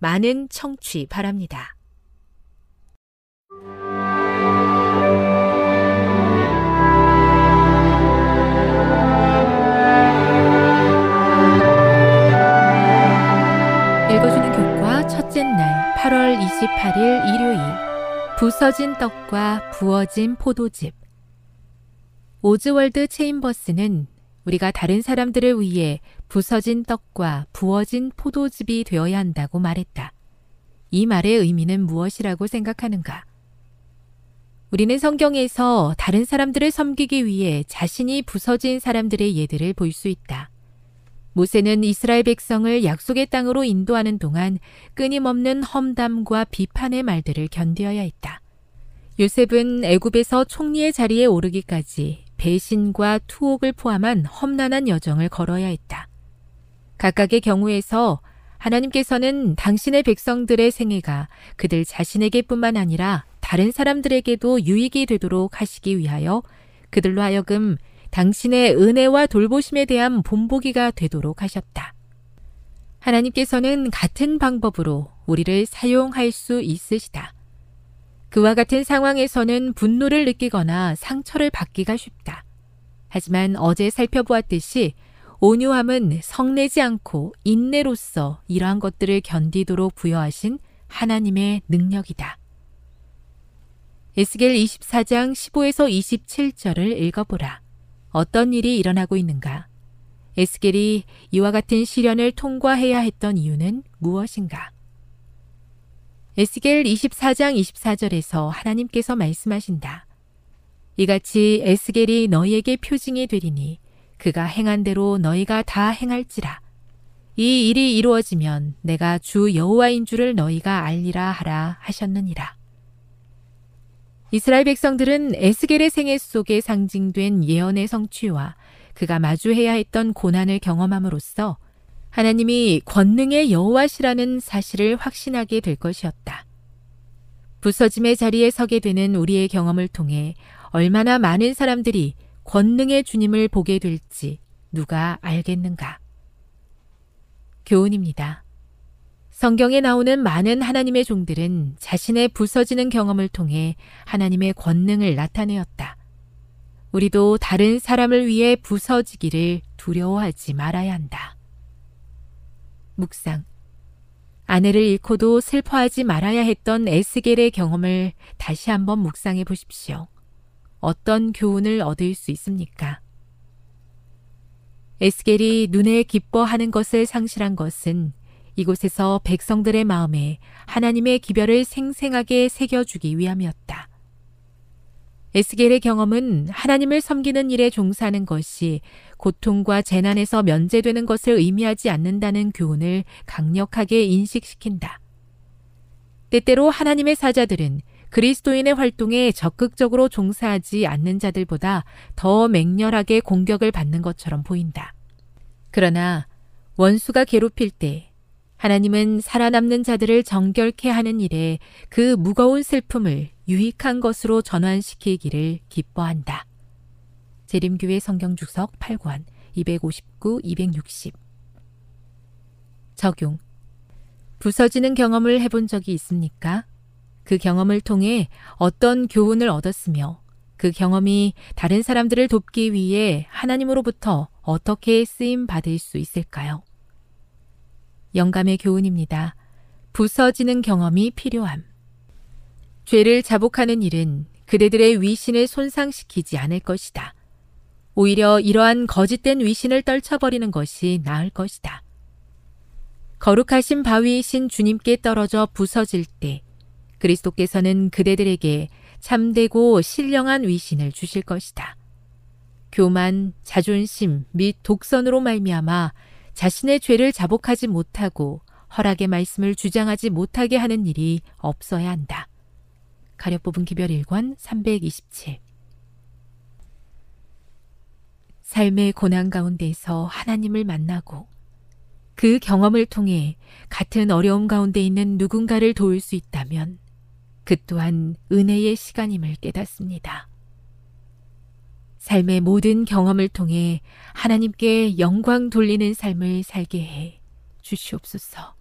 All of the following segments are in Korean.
많은 청취 바랍니다. 읽어주는 교과 첫째 날 8월 28일 일요일 부서진 떡과 부어진 포도즙 오즈월드 체인버스는 우리가 다른 사람들을 위해 부서진 떡과 부어진 포도즙이 되어야 한다고 말했다. 이 말의 의미는 무엇이라고 생각하는가? 우리는 성경에서 다른 사람들을 섬기기 위해 자신이 부서진 사람들의 예들을 볼 수 있다. 모세는 이스라엘 백성을 약속의 땅으로 인도하는 동안 끊임없는 험담과 비판의 말들을 견뎌야 했다. 요셉은 애굽에서 총리의 자리에 오르기까지 배신과 투옥을 포함한 험난한 여정을 걸어야 했다. 각각의 경우에서 하나님께서는 당신의 백성들의 생애가 그들 자신에게뿐만 아니라 다른 사람들에게도 유익이 되도록 하시기 위하여 그들로 하여금 당신의 은혜와 돌보심에 대한 본보기가 되도록 하셨다. 하나님께서는 같은 방법으로 우리를 사용할 수 있으시다. 그와 같은 상황에서는 분노를 느끼거나 상처를 받기가 쉽다. 하지만 어제 살펴보았듯이 온유함은 성내지 않고 인내로서 이러한 것들을 견디도록 부여하신 하나님의 능력이다. 에스겔 24장 15에서 27절을 읽어보라. 어떤 일이 일어나고 있는가? 에스겔이 이와 같은 시련을 통과해야 했던 이유는 무엇인가? 에스겔 24장 24절에서 하나님께서 말씀하신다. 이같이 에스겔이 너희에게 표징이 되리니 그가 행한 대로 너희가 다 행할지라. 이 일이 이루어지면 내가 주 여호와인 줄을 너희가 알리라 하라 하셨느니라. 이스라엘 백성들은 에스겔의 생애 속에 상징된 예언의 성취와 그가 마주해야 했던 고난을 경험함으로써 하나님이 권능의 여호와시라는 사실을 확신하게 될 것이었다. 부서짐의 자리에 서게 되는 우리의 경험을 통해 얼마나 많은 사람들이 권능의 주님을 보게 될지 누가 알겠는가? 교훈입니다. 성경에 나오는 많은 하나님의 종들은 자신의 부서지는 경험을 통해 하나님의 권능을 나타내었다. 우리도 다른 사람을 위해 부서지기를 두려워하지 말아야 한다. 묵상. 아내를 잃고도 슬퍼하지 말아야 했던 에스겔의 경험을 다시 한번 묵상해 보십시오. 어떤 교훈을 얻을 수 있습니까? 에스겔이 눈에 기뻐하는 것을 상실한 것은 이곳에서 백성들의 마음에 하나님의 기별을 생생하게 새겨주기 위함이었다. 에스겔의 경험은 하나님을 섬기는 일에 종사하는 것이 고통과 재난에서 면제되는 것을 의미하지 않는다는 교훈을 강력하게 인식시킨다. 때때로 하나님의 사자들은 그리스도인의 활동에 적극적으로 종사하지 않는 자들보다 더 맹렬하게 공격을 받는 것처럼 보인다. 그러나 원수가 괴롭힐 때 하나님은 살아남는 자들을 정결케 하는 일에 그 무거운 슬픔을 유익한 것으로 전환시키기를 기뻐한다. 재림교회 성경주석 8권 259, 260 적용 부서지는 경험을 해본 적이 있습니까? 그 경험을 통해 어떤 교훈을 얻었으며 그 경험이 다른 사람들을 돕기 위해 하나님으로부터 어떻게 쓰임 받을 수 있을까요? 영감의 교훈입니다. 부서지는 경험이 필요함. 죄를 자복하는 일은 그대들의 위신을 손상시키지 않을 것이다. 오히려 이러한 거짓된 위신을 떨쳐버리는 것이 나을 것이다. 거룩하신 바위이신 주님께 떨어져 부서질 때 그리스도께서는 그대들에게 참되고 신령한 위신을 주실 것이다. 교만, 자존심 및 독선으로 말미암아 자신의 죄를 자복하지 못하고 허락의 말씀을 주장하지 못하게 하는 일이 없어야 한다. 가려 뽑은 기별 1권 327 삶의 고난 가운데서 하나님을 만나고 그 경험을 통해 같은 어려움 가운데 있는 누군가를 도울 수 있다면 그 또한 은혜의 시간임을 깨닫습니다. 삶의 모든 경험을 통해 하나님께 영광 돌리는 삶을 살게 해 주시옵소서.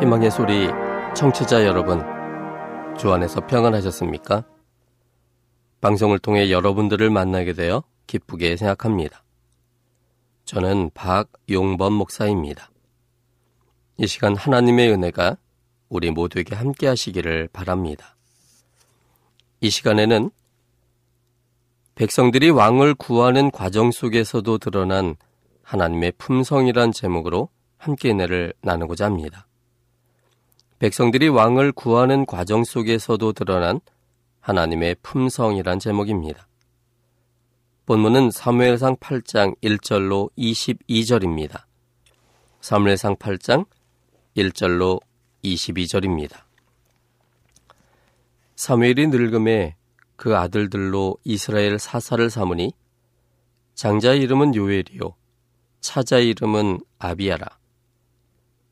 희망의 소리 청취자 여러분, 주 안에서 평안하셨습니까? 방송을 통해 여러분들을 만나게 되어 기쁘게 생각합니다. 저는 박용범 목사입니다. 이 시간 하나님의 은혜가 우리 모두에게 함께 하시기를 바랍니다. 이 시간에는 백성들이 왕을 구하는 과정 속에서도 드러난 하나님의 품성이란 제목으로 함께 은혜를 나누고자 합니다. 백성들이 왕을 구하는 과정 속에서도 드러난 하나님의 품성이란 제목입니다. 본문은 사무엘상 8장 1절로 22절입니다. 사무엘상 8장 1절로 22절입니다. 사무엘이 늙음에 그 아들들로 이스라엘 사사를 삼으니 장자의 이름은 요엘이요 차자의 이름은 아비아라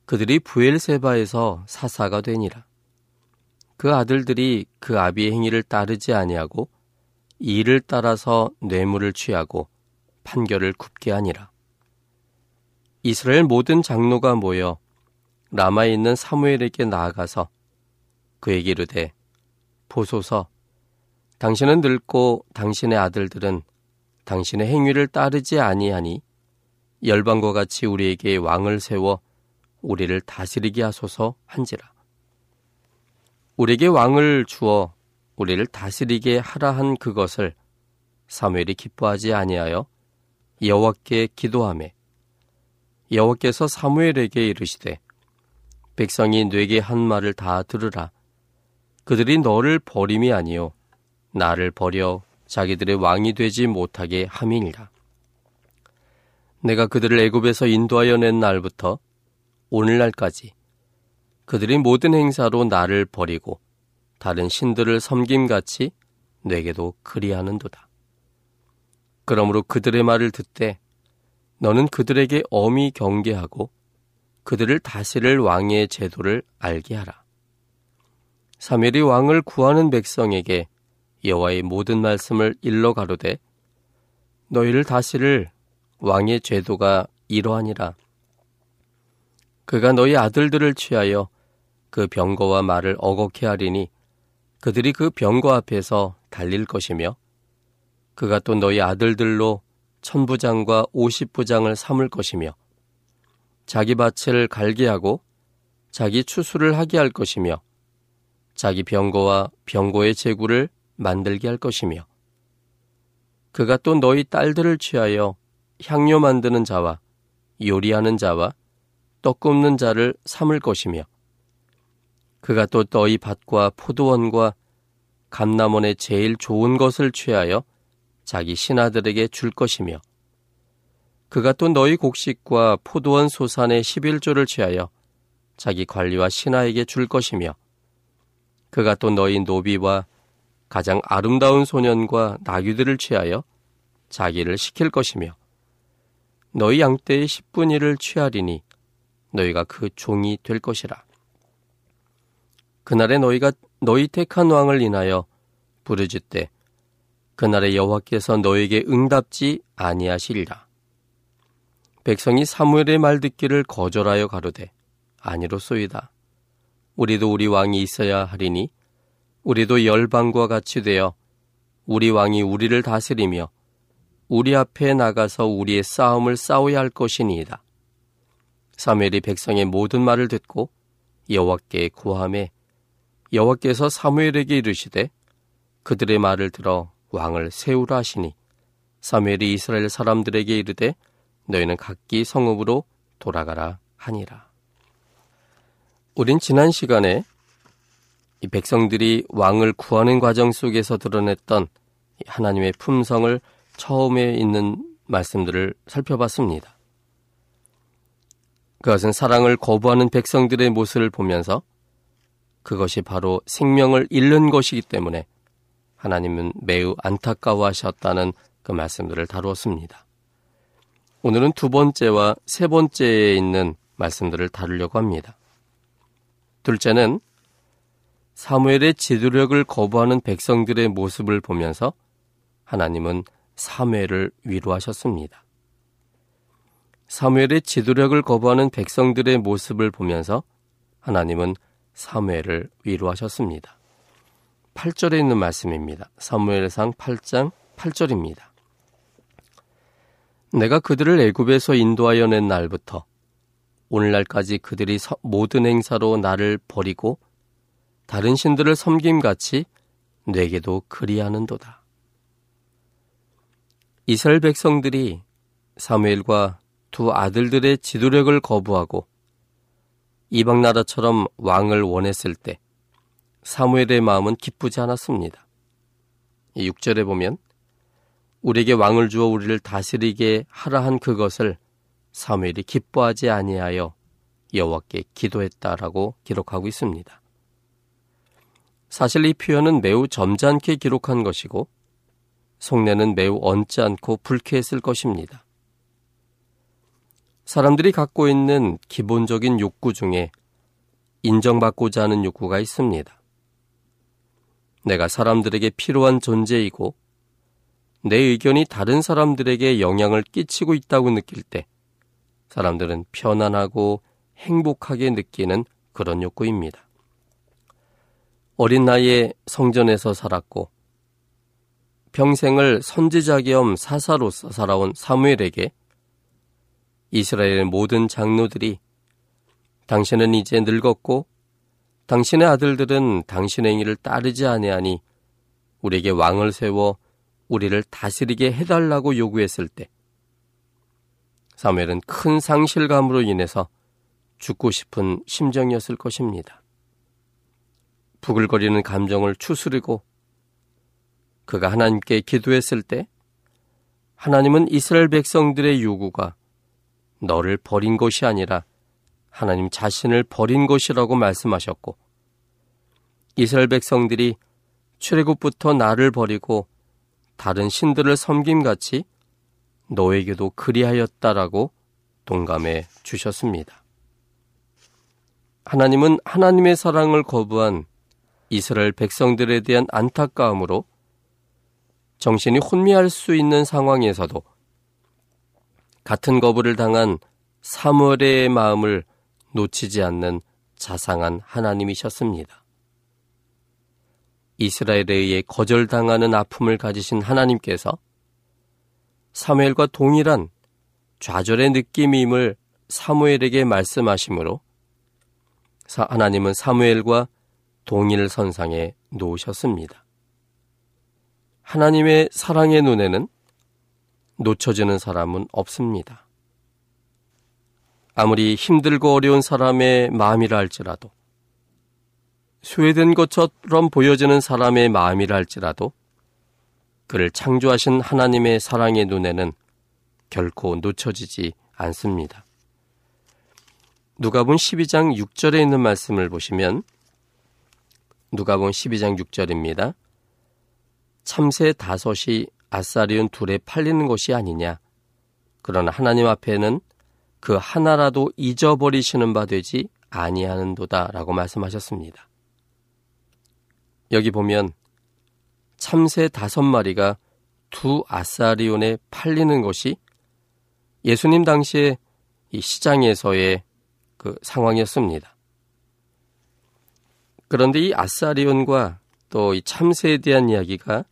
그들이 부엘세바에서 사사가 되니라 그 아들들이 그 아비의 행위를 따르지 아니하고 이를 따라서 뇌물을 취하고 판결을 굽게 하니라. 이스라엘 모든 장로가 모여 라마에 있는 사무엘에게 나아가서 그에게 이르되 보소서 당신은 늙고 당신의 아들들은 당신의 행위를 따르지 아니하니 열방과 같이 우리에게 왕을 세워 우리를 다스리게 하소서 한지라. 우리에게 왕을 주어 우리를 다스리게 하라 한 그것을 사무엘이 기뻐하지 아니하여 여호와께 기도하매 여호와께서 사무엘에게 이르시되 백성이 뇌게 한 말을 다 들으라. 그들이 너를 버림이 아니요 나를 버려 자기들의 왕이 되지 못하게 함이니라. 내가 그들을 애굽에서 인도하여 낸 날부터 오늘날까지 그들이 모든 행사로 나를 버리고 다른 신들을 섬김같이 내게도 그리하는도다. 그러므로 그들의 말을 듣되 너는 그들에게 엄히 경계하고 그들을 다스릴 왕의 제도를 알게 하라. 사멜이 왕을 구하는 백성에게 여호와의 모든 말씀을 일러 가로되 너희를 다스릴 왕의 제도가 이러하니라. 그가 너희 아들들을 취하여 그 병거와 말을 어겁게 하리니 그들이 그 병거 앞에서 달릴 것이며 그가 또 너희 아들들로 천부장과 오십부장을 삼을 것이며 자기 밭을 갈게 하고 자기 추수를 하게 할 것이며 자기 병거와 병거의 제구를 만들게 할 것이며 그가 또 너희 딸들을 취하여 향료 만드는 자와 요리하는 자와 떡 굽는 자를 삼을 것이며 그가 또 너희 밭과 포도원과 감남원의 제일 좋은 것을 취하여 자기 신하들에게 줄 것이며 그가 또 너희 곡식과 포도원 소산의 11조를 취하여 자기 관리와 신하에게 줄 것이며 그가 또 너희 노비와 가장 아름다운 소년과 나귀들을 취하여 자기를 시킬 것이며 너희 양떼의 10분의 1을 취하리니 너희가 그 종이 될 것이라. 그날에 너희가 너희 택한 왕을 인하여 부르짖되 그날에 여호와께서 너에게 응답지 아니하시리라. 백성이 사무엘의 말 듣기를 거절하여 가로되 아니로소이다. 우리도 우리 왕이 있어야 하리니 우리도 열방과 같이 되어 우리 왕이 우리를 다스리며 우리 앞에 나가서 우리의 싸움을 싸워야 할 것이니이다. 사무엘이 백성의 모든 말을 듣고 여호와께 구함에 여호와께서 사무엘에게 이르시되 그들의 말을 들어 왕을 세우라 하시니 사무엘이 이스라엘 사람들에게 이르되 너희는 각기 성읍으로 돌아가라 하니라. 우린 지난 시간에 이 백성들이 왕을 구하는 과정 속에서 드러냈던 하나님의 품성을 처음에 있는 말씀들을 살펴봤습니다. 그것은 사랑을 거부하는 백성들의 모습을 보면서 그것이 바로 생명을 잃는 것이기 때문에 하나님은 매우 안타까워하셨다는 그 말씀들을 다루었습니다. 오늘은 두 번째와 세 번째에 있는 말씀들을 다루려고 합니다. 둘째는 사무엘의 지도력을 거부하는 백성들의 모습을 보면서 하나님은 사무엘을 위로하셨습니다. 사무엘의 지도력을 거부하는 백성들의 모습을 보면서 하나님은 사무엘을 위로하셨습니다. 8절에 있는 말씀입니다. 사무엘상 8장 8절입니다. 내가 그들을 애굽에서 인도하여 낸 날부터 오늘날까지 그들이 모든 행사로 나를 버리고 다른 신들을 섬김같이 내게도 그리하는도다. 이스라엘 백성들이 사무엘과 두 아들들의 지도력을 거부하고 이방 나라처럼 왕을 원했을 때 사무엘의 마음은 기쁘지 않았습니다. 6절에 보면 우리에게 왕을 주어 우리를 다스리게 하라 한 그것을 사무엘이 기뻐하지 아니하여 여호와께 기도했다라고 기록하고 있습니다. 사실 이 표현은 매우 점잖게 기록한 것이고 속내는 매우 않고 불쾌했을 것입니다. 사람들이 갖고 있는 기본적인 욕구 중에 인정받고자 하는 욕구가 있습니다. 내가 사람들에게 필요한 존재이고 내 의견이 다른 사람들에게 영향을 끼치고 있다고 느낄 때 사람들은 편안하고 행복하게 느끼는 그런 욕구입니다. 어린 나이에 성전에서 살았고 평생을 선지자 겸 사사로서 살아온 사무엘에게 이스라엘의 모든 장로들이 당신은 이제 늙었고 당신의 아들들은 당신의 행위를 따르지 아니하니 우리에게 왕을 세워 우리를 다스리게 해달라고 요구했을 때 사무엘은 큰 상실감으로 인해서 죽고 싶은 심정이었을 것입니다. 부글거리는 감정을 추스르고 그가 하나님께 기도했을 때 하나님은 이스라엘 백성들의 요구가 너를 버린 것이 아니라 하나님 자신을 버린 것이라고 말씀하셨고 이스라엘 백성들이 출애굽부터 나를 버리고 다른 신들을 섬김같이 너에게도 그리하였다라고 동감해 주셨습니다. 하나님은 하나님의 사랑을 거부한 이스라엘 백성들에 대한 안타까움으로 정신이 혼미할 수 있는 상황에서도 같은 거부를 당한 사무엘의 마음을 놓치지 않는 자상한 하나님이셨습니다. 이스라엘에 의해 거절당하는 아픔을 가지신 하나님께서 사무엘과 동일한 좌절의 느낌임을 사무엘에게 말씀하시므로 하나님은 사무엘과 동일 선상에 놓으셨습니다. 하나님의 사랑의 눈에는 놓쳐지는 사람은 없습니다. 아무리 힘들고 어려운 사람의 마음이라 할지라도, 소외된 것처럼 보여지는 사람의 마음이라 할지라도, 그를 창조하신 하나님의 사랑의 눈에는 결코 놓쳐지지 않습니다. 누가본 12장 6절에 있는 말씀을 보시면 누가본 12장 6절입니다. 참새 다섯이 아사리온 둘에 팔리는 것이 아니냐. 그러나 하나님 앞에는 그 하나라도 잊어버리시는 바 되지 아니하는도다라고 말씀하셨습니다. 여기 보면 참새 다섯 마리가 두 아사리온에 팔리는 것이 예수님 당시에 이 시장에서의 그 상황이었습니다. 그런데 이 아사리온과 또 이 참새에 대한 이야기가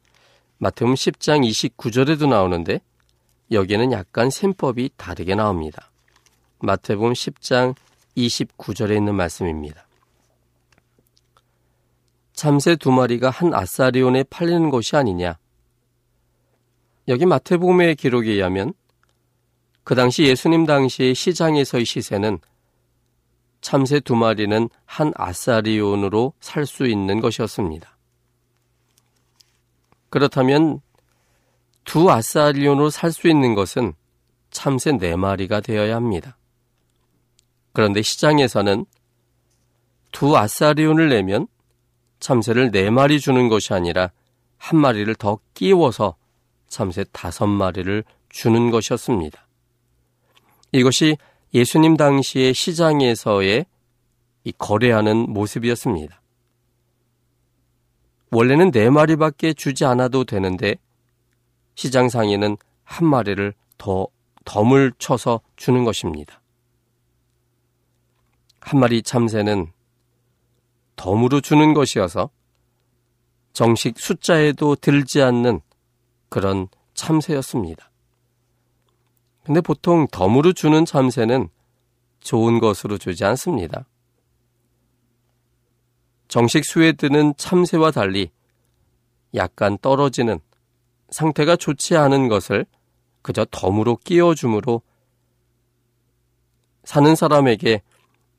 마태음 10장 29절에도 나오는데 여기에는 약간 셈법이 다르게 나옵니다. 마태복음 10장 29절에 있는 말씀입니다. 참새 두 마리가 한 아사리온에 팔리는 것이 아니냐. 여기 마태복음의 기록에 의하면 그 당시 예수님 당시의 시장에서의 시세는 참새 두 마리는 한 아사리온으로 살 수 있는 것이었습니다. 그렇다면 두 아사리온으로 살 수 있는 것은 참새 네 마리가 되어야 합니다. 그런데 시장에서는 두 아사리온을 내면 참새를 네 마리 주는 것이 아니라 한 마리를 더 끼워서 참새 다섯 마리를 주는 것이었습니다. 이것이 예수님 당시의 시장에서의 거래하는 모습이었습니다. 원래는 네 마리밖에 주지 않아도 되는데 시장 상인은 한 마리를 더 덤을 쳐서 주는 것입니다. 한 마리 참새는 덤으로 주는 것이어서 정식 숫자에도 들지 않는 그런 참새였습니다. 근데 보통 덤으로 주는 참새는 좋은 것으로 주지 않습니다. 정식 수에 드는 참새와 달리 약간 떨어지는 상태가 좋지 않은 것을 그저 덤으로 끼워줌으로 사는 사람에게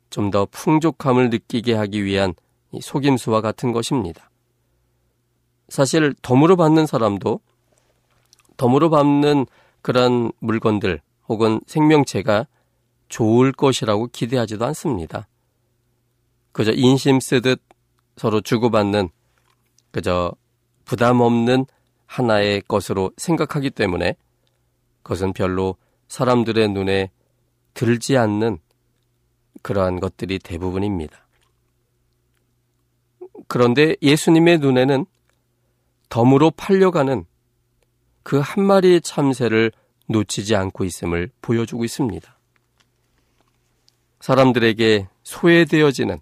좀 더 풍족함을 느끼게 하기 위한 속임수와 같은 것입니다. 사실 덤으로 받는 사람도 덤으로 받는 그런 물건들 혹은 생명체가 좋을 것이라고 기대하지도 않습니다. 그저 인심 쓰듯 서로 주고받는 그저 부담 없는 하나의 것으로 생각하기 때문에 그것은 별로 사람들의 눈에 들지 않는 그러한 것들이 대부분입니다. 그런데 예수님의 눈에는 덤으로 팔려가는 그 한 마리의 참새를 놓치지 않고 있음을 보여주고 있습니다. 사람들에게 소외되어지는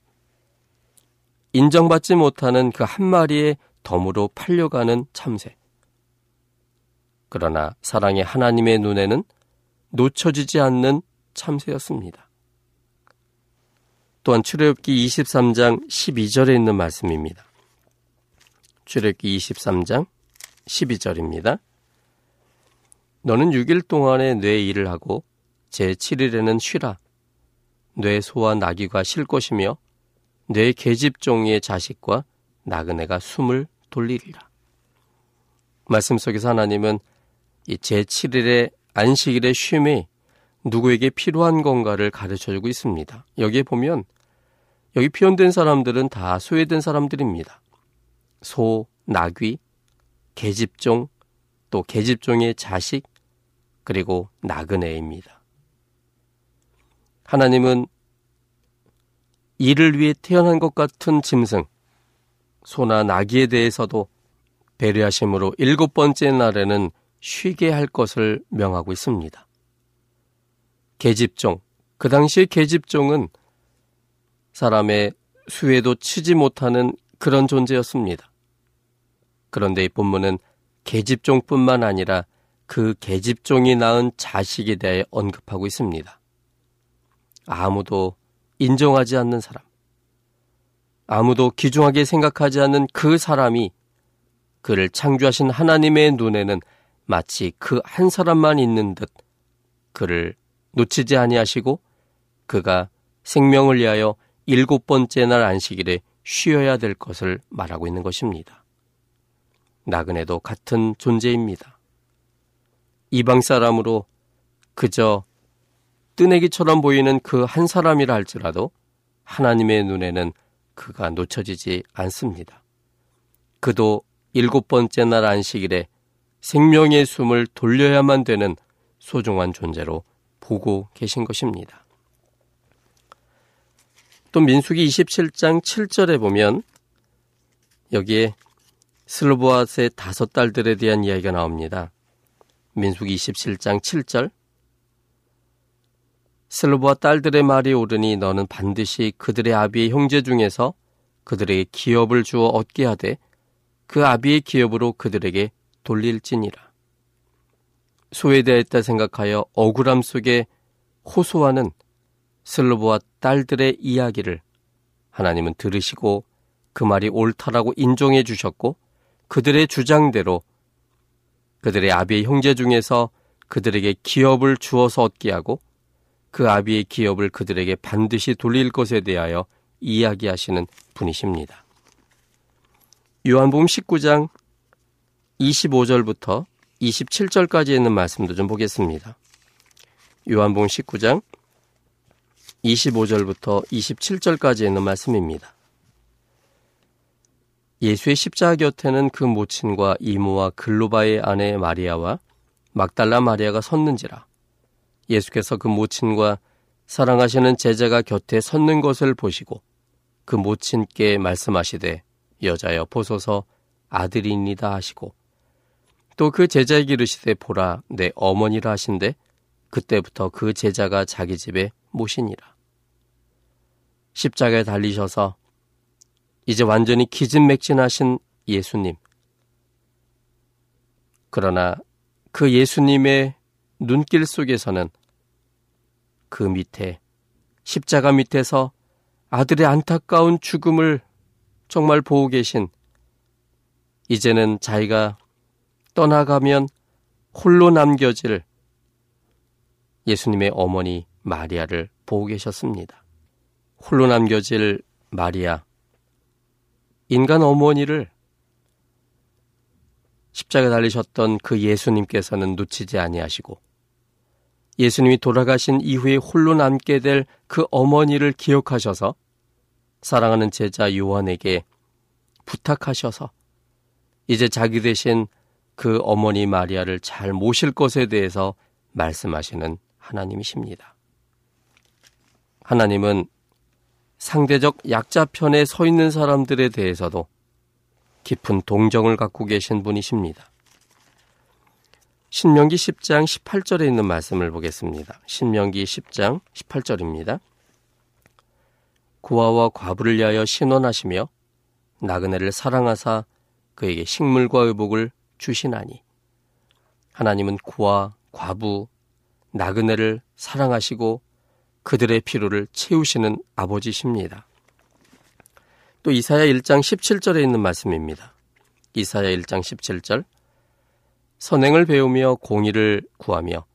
인정받지 못하는 그 한 마리의 덤으로 팔려가는 참새. 그러나 사랑의 하나님의 눈에는 놓쳐지지 않는 참새였습니다. 또한 출애굽기 23장 12절에 있는 말씀입니다. 출애굽기 23장 12절입니다. 너는 6일 동안에 뇌 일을 하고 제 7일에는 쉬라. 뇌 소와 나귀가 쉴 것이며 뇌 계집종의 자식과 나그네가 숨을 돌리리라. 말씀 속에서 하나님은 이 제7일의 안식일의 쉼이 누구에게 필요한 건가를 가르쳐 주고 있습니다. 여기에 보면 여기 표현된 사람들은 다 소외된 사람들입니다. 소, 나귀, 계집종, 또 계집종의 자식, 그리고 나그네입니다. 하나님은 이를 위해 태어난 것 같은 짐승, 소나 나귀에 대해서도 배려하심으로 일곱 번째 날에는 쉬게 할 것을 명하고 있습니다. 계집종, 그 당시의 계집종은 사람의 수에도 치지 못하는 그런 존재였습니다. 그런데 이 본문은 계집종뿐만 아니라 그 계집종이 낳은 자식에 대해 언급하고 있습니다. 아무도 인정하지 않는 사람, 아무도 귀중하게 생각하지 않는 그 사람이 그를 창조하신 하나님의 눈에는 마치 그 한 사람만 있는 듯 그를 놓치지 아니하시고 그가 생명을 위하여 일곱 번째 날 안식일에 쉬어야 될 것을 말하고 있는 것입니다. 나그네도 같은 존재입니다. 이방 사람으로 그저 뜨내기처럼 보이는 그 한 사람이라 할지라도 하나님의 눈에는 그가 놓쳐지지 않습니다. 그도 일곱 번째 날 안식일에 생명의 숨을 돌려야만 되는 소중한 존재로 보고 계신 것입니다. 또 민수기 27장 7절에 보면 여기에 슬로보아스의 다섯 딸들에 대한 이야기가 나옵니다. 민수기 27장 7절 슬로보아 딸들의 말이 오르니 너는 반드시 그들의 아비의 형제 중에서 그들에게 기업을 주어 얻게 하되 그 아비의 기업으로 그들에게 돌릴지니라. 소외되었다 생각하여 억울함 속에 호소하는 슬로보아 딸들의 이야기를 하나님은 들으시고 그 말이 옳다라고 인정해 주셨고 그들의 주장대로 그들의 아비의 형제 중에서 그들에게 기업을 주어서 얻게 하고 그 아비의 기업을 그들에게 반드시 돌릴 것에 대하여 이야기하시는 분이십니다. 요한복음 19장 25절부터 27절까지 있는 말씀도 좀 보겠습니다. 요한복음 19장 25절부터 27절까지 있는 말씀입니다. 예수의 십자가 곁에는 그 모친과 이모와 글로바의 아내 마리아와 막달라 마리아가 섰는지라 예수께서 그 모친과 사랑하시는 제자가 곁에 섰는 것을 보시고 그 모친께 말씀하시되 여자여 보소서 아들이니다 하시고 또 그 제자에게 이르시되 보라 내 어머니라 하신데 그때부터 그 제자가 자기 집에 모시니라. 십자가에 달리셔서 이제 완전히 기진맥진하신 예수님. 그러나 그 예수님의 눈길 속에서는 그 밑에 십자가 밑에서 아들의 안타까운 죽음을 정말 보고 계신 이제는 자기가 떠나가면 홀로 남겨질 예수님의 어머니 마리아를 보고 계셨습니다. 홀로 남겨질 마리아, 인간 어머니를 십자가 달리셨던 그 예수님께서는 놓치지 아니하시고 예수님이 돌아가신 이후에 홀로 남게 될 그 어머니를 기억하셔서 사랑하는 제자 요한에게 부탁하셔서 이제 자기 대신 그 어머니 마리아를 잘 모실 것에 대해서 말씀하시는 하나님이십니다. 하나님은 상대적 약자 편에 서 있는 사람들에 대해서도 깊은 동정을 갖고 계신 분이십니다. 신명기 10장 18절에 있는 말씀을 보겠습니다. 신명기 10장 18절입니다. 고아와 과부를 위하여 신원하시며 나그네를 사랑하사 그에게 식물과 의복을 주시나니 하나님은 고아, 과부, 나그네를 사랑하시고 그들의 피로를 채우시는 아버지십니다. 또 이사야 1장 17절에 있는 말씀입니다. 이사야 1장 17절 선행을 배우며 공의를 구하며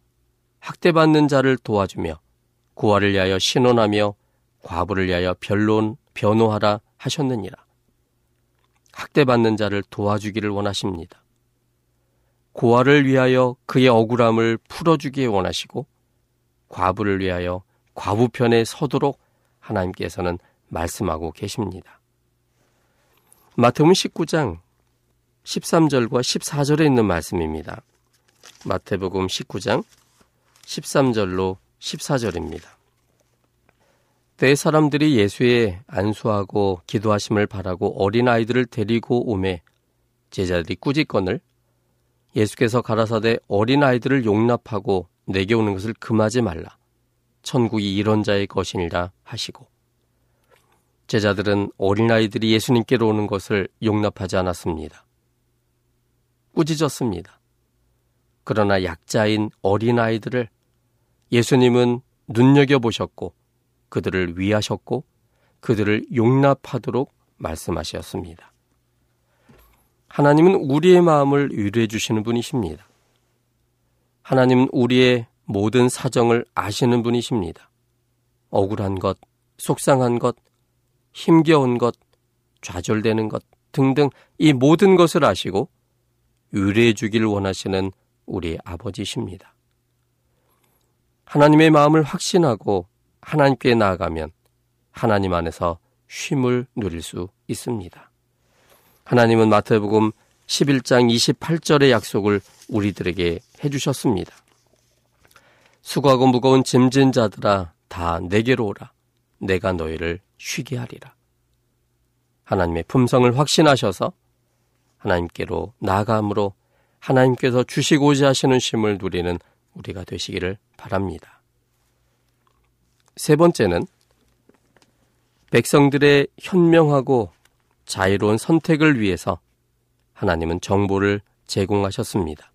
학대받는 자를 도와주며 고아를 위하여 신원하며 과부를 위하여 변론 변호하라 하셨느니라. 학대받는 자를 도와주기를 원하십니다. 고아를 위하여 그의 억울함을 풀어주기에 원하시고 과부를 위하여 과부 편에 서도록 하나님께서는 말씀하고 계십니다. 마태복음 19장 13절과 14절에 있는 말씀입니다. 마태복음 19장 13절로 14절입니다. 때 사람들이 예수의 안수하고 기도하심을 바라고 어린아이들을 데리고 오매 제자들이 꾸짖건을 예수께서 가라사대 어린아이들을 용납하고 내게 오는 것을 금하지 말라. 천국이 이런 자의 것이니라 하시고 제자들은 어린아이들이 예수님께로 오는 것을 용납하지 않았습니다. 꾸짖었습니다. 그러나 약자인 어린아이들을 예수님은 눈여겨보셨고 그들을 위하셨고 그들을 용납하도록 말씀하셨습니다. 하나님은 우리의 마음을 위로해 주시는 분이십니다. 하나님은 우리의 모든 사정을 아시는 분이십니다. 억울한 것, 속상한 것, 힘겨운 것, 좌절되는 것 등등 이 모든 것을 아시고 유래해 주기를 원하시는 우리 아버지십니다. 하나님의 마음을 확신하고 하나님께 나아가면 하나님 안에서 쉼을 누릴 수 있습니다. 하나님은 마태복음 11장 28절의 약속을 우리들에게 해주셨습니다. 수고하고 무거운 짐진 자들아 다 내게로 오라. 내가 너희를 쉬게 하리라. 하나님의 품성을 확신하셔서 하나님께로 나아감으로 하나님께서 주시고자 하시는 쉼을 누리는 우리가 되시기를 바랍니다. 세 번째는 백성들의 현명하고 자유로운 선택을 위해서 하나님은 정보를 제공하셨습니다.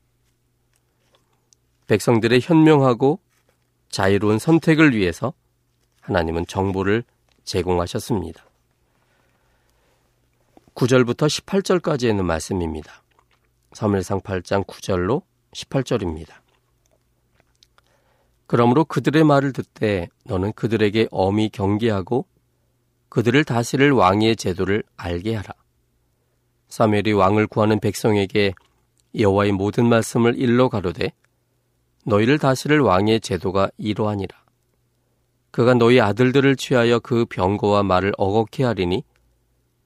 백성들의 현명하고 자유로운 선택을 위해서 하나님은 정보를 제공하셨습니다. 9절부터 18절까지 있는 말씀입니다. 3일상 8장 9절로 18절입니다. 그러므로 그들의 말을 듣되 너는 그들에게 엄히 경계하고 그들을 다스릴 왕의 제도를 알게 하라. 사무엘이 왕을 구하는 백성에게 여호와의 모든 말씀을 일러 가로되 너희를 다스릴 왕의 제도가 이러하니라. 그가 너희 아들들을 취하여 그 병거와 말을 어겁게 하리니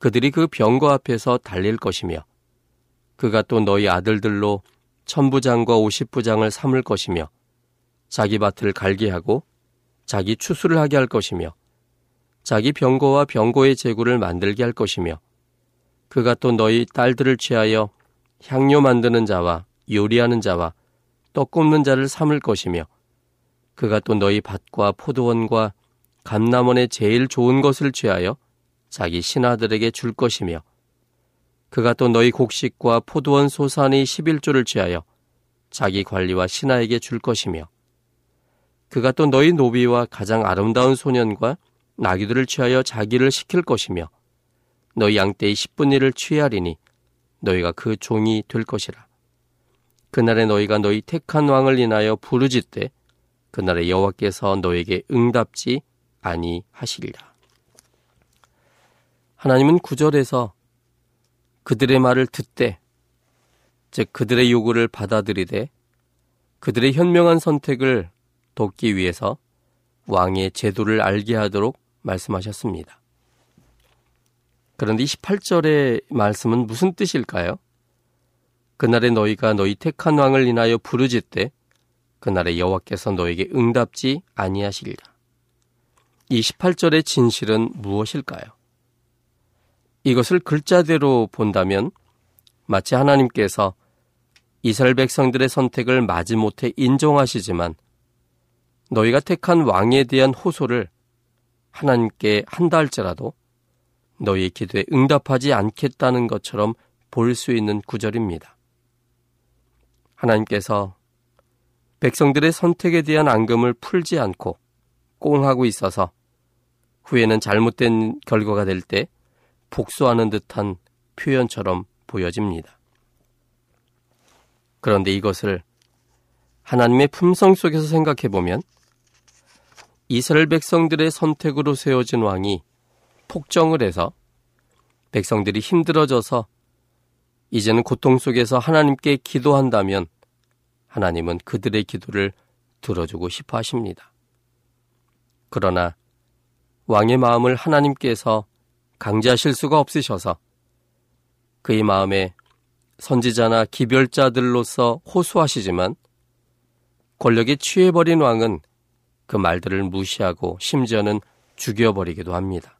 그들이 그 병거 앞에서 달릴 것이며 그가 또 너희 아들들로 천부장과 오십부장을 삼을 것이며 자기 밭을 갈게 하고 자기 추수를 하게 할 것이며 자기 병거와 병거의 재구를 만들게 할 것이며 그가 또 너희 딸들을 취하여 향료 만드는 자와 요리하는 자와 떡 굽는 자를 삼을 것이며 그가 또 너희 밭과 포도원과 감남원의 제일 좋은 것을 취하여 자기 신하들에게 줄 것이며 그가 또 너희 곡식과 포도원 소산의 11조를 취하여 자기 관리와 신하에게 줄 것이며 그가 또 너희 노비와 가장 아름다운 소년과 나귀들을 취하여 자기를 시킬 것이며 너희 양떼의 10분 1을 취하리니 너희가 그 종이 될 것이라. 그날에 너희가 너희 택한 왕을 인하여 부르짖되 그날에 여호와께서 너에게 응답지 아니하시리라. 하나님은 구절에서 그들의 말을 듣되 즉 그들의 요구를 받아들이되 그들의 현명한 선택을 돕기 위해서 왕의 제도를 알게 하도록 말씀하셨습니다. 그런데 18절의 말씀은 무슨 뜻일까요? 그날에 너희가 너희 택한 왕을 인하여 부르짖되 그날에 여호와께서 너에게 응답지 아니하시리라. 이 18절의 진실은 무엇일까요? 이것을 글자대로 본다면 마치 하나님께서 이스라엘 백성들의 선택을 마지못해 인정하시지만 너희가 택한 왕에 대한 호소를 하나님께 한다 할지라도 너희의 기도에 응답하지 않겠다는 것처럼 볼수 있는 구절입니다. 하나님께서 백성들의 선택에 대한 앙금을 풀지 않고 꽁하고 있어서 후에는 잘못된 결과가 될 때 복수하는 듯한 표현처럼 보여집니다. 그런데 이것을 하나님의 품성 속에서 생각해 보면 이스라엘 백성들의 선택으로 세워진 왕이 폭정을 해서 백성들이 힘들어져서 이제는 고통 속에서 하나님께 기도한다면 하나님은 그들의 기도를 들어주고 싶어 하십니다. 그러나 왕의 마음을 하나님께서 강제하실 수가 없으셔서 그의 마음에 선지자나 기별자들로서 호소하시지만 권력에 취해버린 왕은 그 말들을 무시하고 심지어는 죽여버리기도 합니다.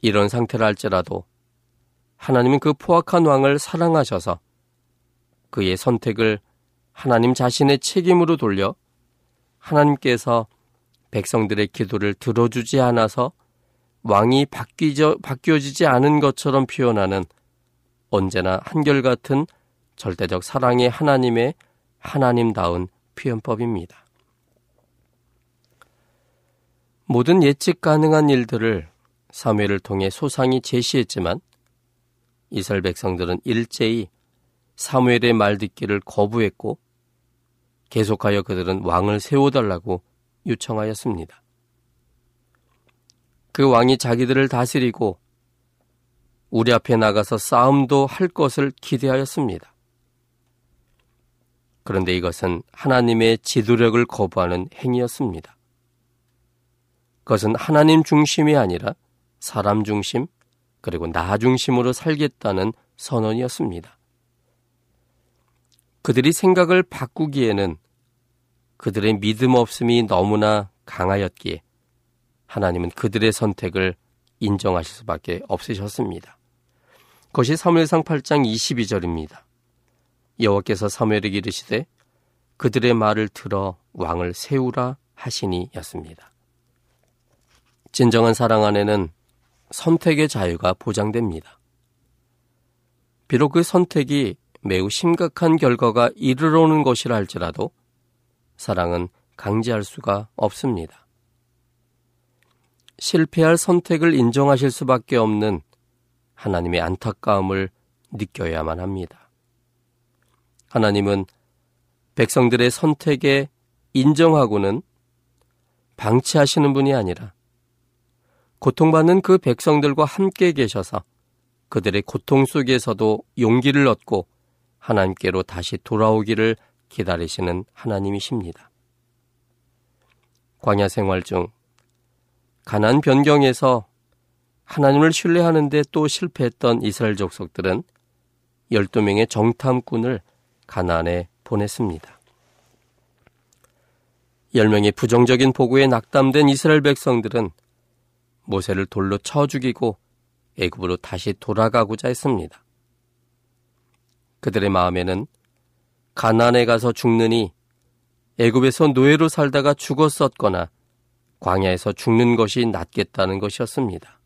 이런 상태라 할지라도 하나님은 그 포악한 왕을 사랑하셔서 그의 선택을 하나님 자신의 책임으로 돌려 하나님께서 백성들의 기도를 들어주지 않아서 왕이 바뀌져, 바뀌어지지 않은 것처럼 표현하는 언제나 한결같은 절대적 사랑의 하나님의 하나님다운 표현법입니다. 모든 예측 가능한 일들을 사무엘을 통해 소상히 제시했지만 이스라엘 백성들은 일제히 사무엘의 말 듣기를 거부했고 계속하여 그들은 왕을 세워달라고 요청하였습니다. 그 왕이 자기들을 다스리고 우리 앞에 나가서 싸움도 할 것을 기대하였습니다. 그런데 이것은 하나님의 지도력을 거부하는 행위였습니다. 그것은 하나님 중심이 아니라 사람 중심, 그리고 나 중심으로 살겠다는 선언이었습니다. 그들이 생각을 바꾸기에는 그들의 믿음 없음이 너무나 강하였기에 하나님은 그들의 선택을 인정하실 수밖에 없으셨습니다. 그것이 사무엘상 8장 22절입니다. 여호와께서 사무엘에게 이르시되 그들의 말을 들어 왕을 세우라 하시니였습니다. 진정한 사랑 안에는 선택의 자유가 보장됩니다. 비록 그 선택이 매우 심각한 결과가 이르러 오는 것이라 할지라도 사랑은 강제할 수가 없습니다. 실패할 선택을 인정하실 수밖에 없는 하나님의 안타까움을 느껴야만 합니다. 하나님은 백성들의 선택에 인정하고는 방치하시는 분이 아니라 고통받는 그 백성들과 함께 계셔서 그들의 고통 속에서도 용기를 얻고 하나님께로 다시 돌아오기를 기다리시는 하나님이십니다. 광야 생활 중 가난 변경에서 하나님을 신뢰하는데 또 실패했던 이스라엘 족속들은 12명의 정탐꾼을 가난에 보냈습니다. 10명의 부정적인 보고에 낙담된 이스라엘 백성들은 모세를 돌로 쳐 죽이고 애굽으로 다시 돌아가고자 했습니다. 그들의 마음에는 가난에 가서 죽느니 애굽에서 노예로 살다가 죽었었거나 광야에서 죽는 것이 낫겠다는 것이었습니다.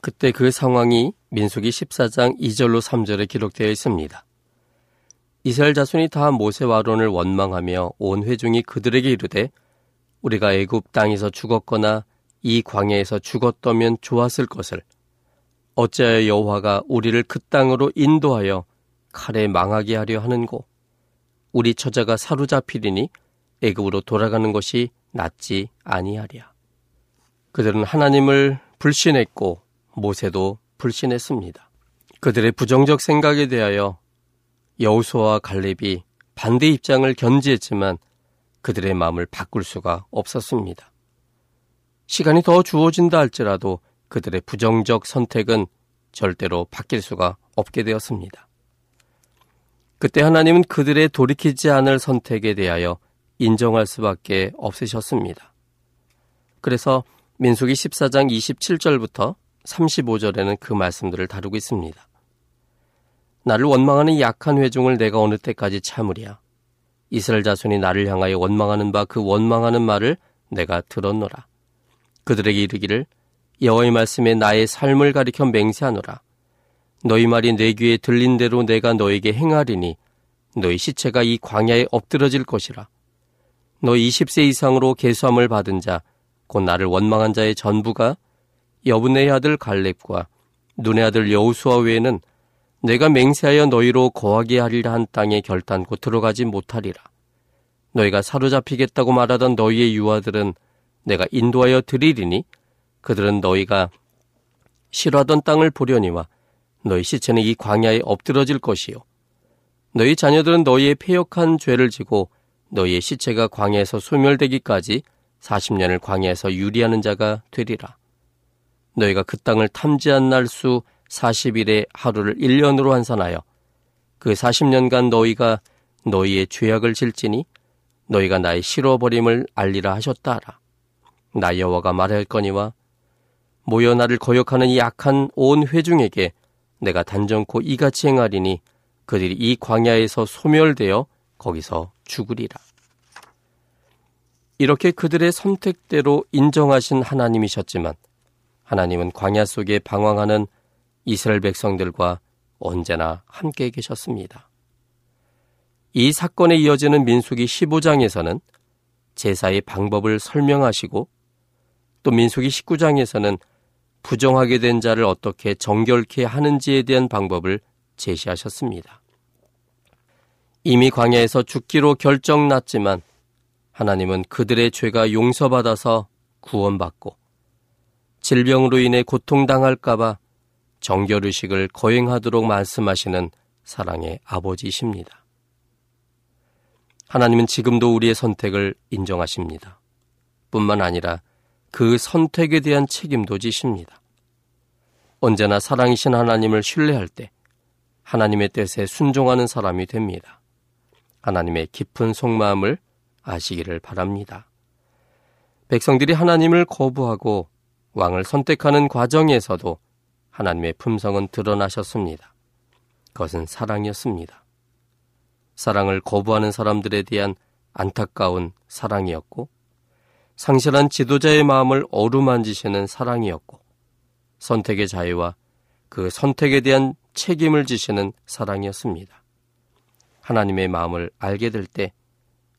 그때 그 상황이 민수기 14장 2절로 3절에 기록되어 있습니다. 이스라엘 자손이 다 모세와 론을 원망하며 온 회중이 그들에게 이르되 우리가 애굽 땅에서 죽었거나 이 광야에서 죽었다면 좋았을 것을 어찌하여 여호와가 우리를 그 땅으로 인도하여 칼에 망하게 하려 하는고 우리 처자가 사로잡히리니 애굽으로 돌아가는 것이 낫지 아니하랴. 그들은 하나님을 불신했고 모세도 불신했습니다. 그들의 부정적 생각에 대하여 여우수와 갈렙이 반대 입장을 견지했지만 그들의 마음을 바꿀 수가 없었습니다. 시간이 더 주어진다 할지라도 그들의 부정적 선택은 절대로 바뀔 수가 없게 되었습니다. 그때 하나님은 그들의 돌이키지 않을 선택에 대하여 인정할 수밖에 없으셨습니다. 그래서 민수기 14장 27절부터 35절에는 그 말씀들을 다루고 있습니다. 나를 원망하는 약한 회중을 내가 어느 때까지 참으랴. 이스라엘 자손이 나를 향하여 원망하는 바 그 원망하는 말을 내가 들었노라. 그들에게 이르기를 여호와의 말씀에 나의 삶을 가리켜 맹세하노라. 너희 말이 내 귀에 들린 대로 내가 너에게 행하리니 너희 시체가 이 광야에 엎드러질 것이라. 너 20세 이상으로 계수함을 받은 자, 곧 나를 원망한 자의 전부가 여분의 아들 갈렙과 눈의 아들 여우수와 외에는 내가 맹세하여 너희로 거하게 하리라 한 땅에 결단코 들어가지 못하리라. 너희가 사로잡히겠다고 말하던 너희의 유아들은 내가 인도하여 드리리니 그들은 너희가 싫어하던 땅을 보려니와 너희 시체는 이 광야에 엎드러질 것이요. 너희 자녀들은 너희의 폐역한 죄를 지고 너희의 시체가 광야에서 소멸되기까지 40년을 광야에서 유리하는 자가 되리라. 너희가 그 땅을 탐지한 날 수 40일의 하루를 1년으로 환산하여 그 40년간 너희가 너희의 죄악을 질지니 너희가 나의 실어버림을 알리라 하셨다라. 나 여호와가 말할거니와 모여 나를 거역하는 이 악한 온 회중에게 내가 단정코 이같이 행하리니 그들이 이 광야에서 소멸되어 거기서 죽으리라. 이렇게 그들의 선택대로 인정하신 하나님이셨지만 하나님은 광야 속에 방황하는 이스라엘 백성들과 언제나 함께 계셨습니다. 이 사건에 이어지는 민수기 15장에서는 제사의 방법을 설명하시고 또 민수기 19장에서는 부정하게 된 자를 어떻게 정결케 하는지에 대한 방법을 제시하셨습니다. 이미 광야에서 죽기로 결정났지만 하나님은 그들의 죄가 용서받아서 구원받고 질병으로 인해 고통당할까봐 정결의식을 거행하도록 말씀하시는 사랑의 아버지이십니다. 하나님은 지금도 우리의 선택을 인정하십니다. 뿐만 아니라 그 선택에 대한 책임도 지십니다. 언제나 사랑이신 하나님을 신뢰할 때 하나님의 뜻에 순종하는 사람이 됩니다. 하나님의 깊은 속마음을 아시기를 바랍니다. 백성들이 하나님을 거부하고 왕을 선택하는 과정에서도 하나님의 품성은 드러나셨습니다. 그것은 사랑이었습니다. 사랑을 거부하는 사람들에 대한 안타까운 사랑이었고, 상실한 지도자의 마음을 어루만지시는 사랑이었고, 선택의 자유와 그 선택에 대한 책임을 지시는 사랑이었습니다. 하나님의 마음을 알게 될 때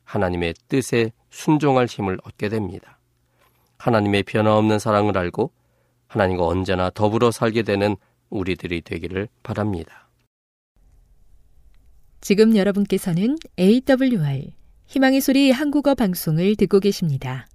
하나님의 뜻에 순종할 힘을 얻게 됩니다. 하나님의 변화없는 사랑을 알고 하나님과 언제나 더불어 살게 되는 우리들이 되기를 바랍니다. 지금 여러분께서는 AWR 희망의 소리 한국어 방송을 듣고 계십니다.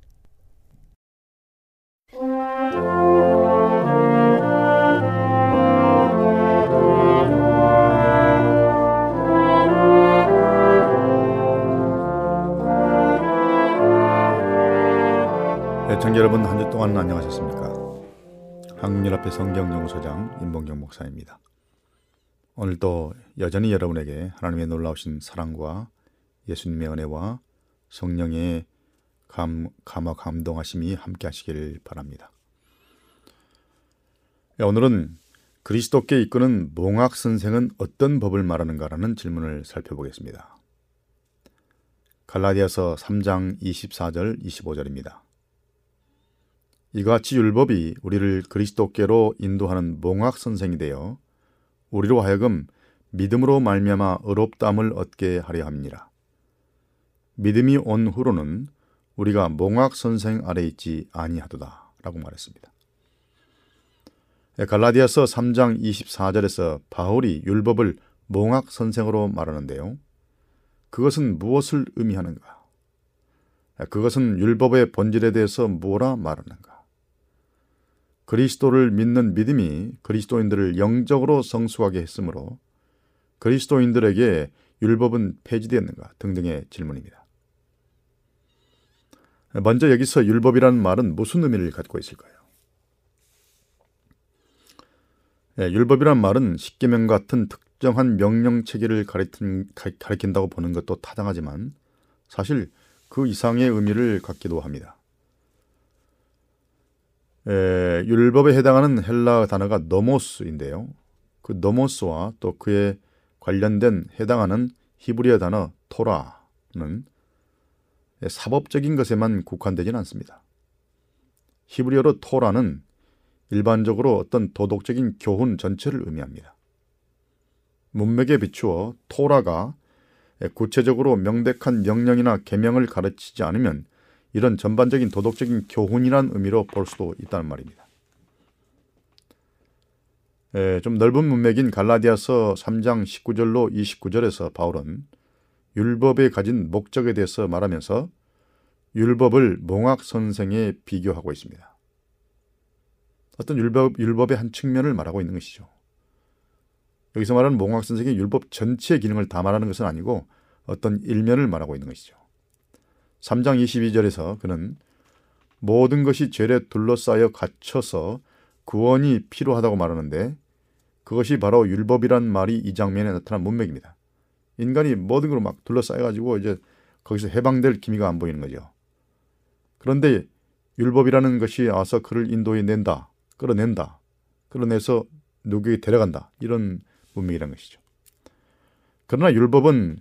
애청자 여러분 한 주 동안 안녕하셨습니까? 한국연합회 성경연구소장 임봉경 목사입니다. 오늘도 여전히 여러분에게 하나님의 놀라우신 사랑과 예수님의 은혜와 성령의 감, 감화 감동하심이 함께 하시길 바랍니다. 네, 오늘은 그리스도께 이끄는 몽학 선생은 어떤 법을 말하는가라는 질문을 살펴보겠습니다. 갈라디아서 3장 24절 25절입니다. 이같이 율법이 우리를 그리스도께로 인도하는 몽학 선생이 되어 우리로 하여금 믿음으로 말미암아 의롭담을 얻게 하려 함니라. 믿음이 온 후로는 우리가 몽학 선생 아래 있지 아니하도다라고 말했습니다. 갈라디아서 3장 24절에서 바울이 율법을 몽학 선생으로 말하는데요. 그것은 무엇을 의미하는가? 그것은 율법의 본질에 대해서 뭐라 말하는가? 그리스도를 믿는 믿음이 그리스도인들을 영적으로 성숙하게 했으므로 그리스도인들에게 율법은 폐지되었는가 등등의 질문입니다. 먼저 여기서 율법이라는 말은 무슨 의미를 갖고 있을까요? 예, 율법이란 말은 십계명 같은 특정한 명령 체계를 가리킨, 가리킨다고 보는 것도 타당하지만 사실 그 이상의 의미를 갖기도 합니다. 에, 율법에 해당하는 헬라 단어가 노모스인데요. 그 노모스와 또 그에 관련된 해당하는 히브리어 단어 토라는 사법적인 것에만 국한되지는 않습니다. 히브리어로 토라는 일반적으로 어떤 도덕적인 교훈 전체를 의미합니다. 문맥에 비추어 토라가 구체적으로 명백한 명령이나 계명을 가르치지 않으면 이런 전반적인 도덕적인 교훈이란 의미로 볼 수도 있다는 말입니다. 에, 좀 넓은 문맥인 갈라디아서 3장 19절로 29절에서 바울은 율법에 가진 목적에 대해서 말하면서 율법을 몽학 선생에 비교하고 있습니다. 어떤 율법, 율법의 한 측면을 말하고 있는 것이죠. 여기서 말하는 몽학 선생의 율법 전체의 기능을 다 말하는 것은 아니고 어떤 일면을 말하고 있는 것이죠. 3장 22절에서 그는 모든 것이 죄에 둘러싸여 갇혀서 구원이 필요하다고 말하는데 그것이 바로 율법이란 말이 이 장면에 나타난 문맥입니다. 인간이 모든 걸로 막 둘러싸여 가지고 이제 거기서 해방될 기미가 안 보이는 거죠. 그런데 율법이라는 것이 와서 그를 인도해 낸다, 끌어낸다, 끌어내서 누구에게 데려간다 이런 문맥이라는 것이죠. 그러나 율법은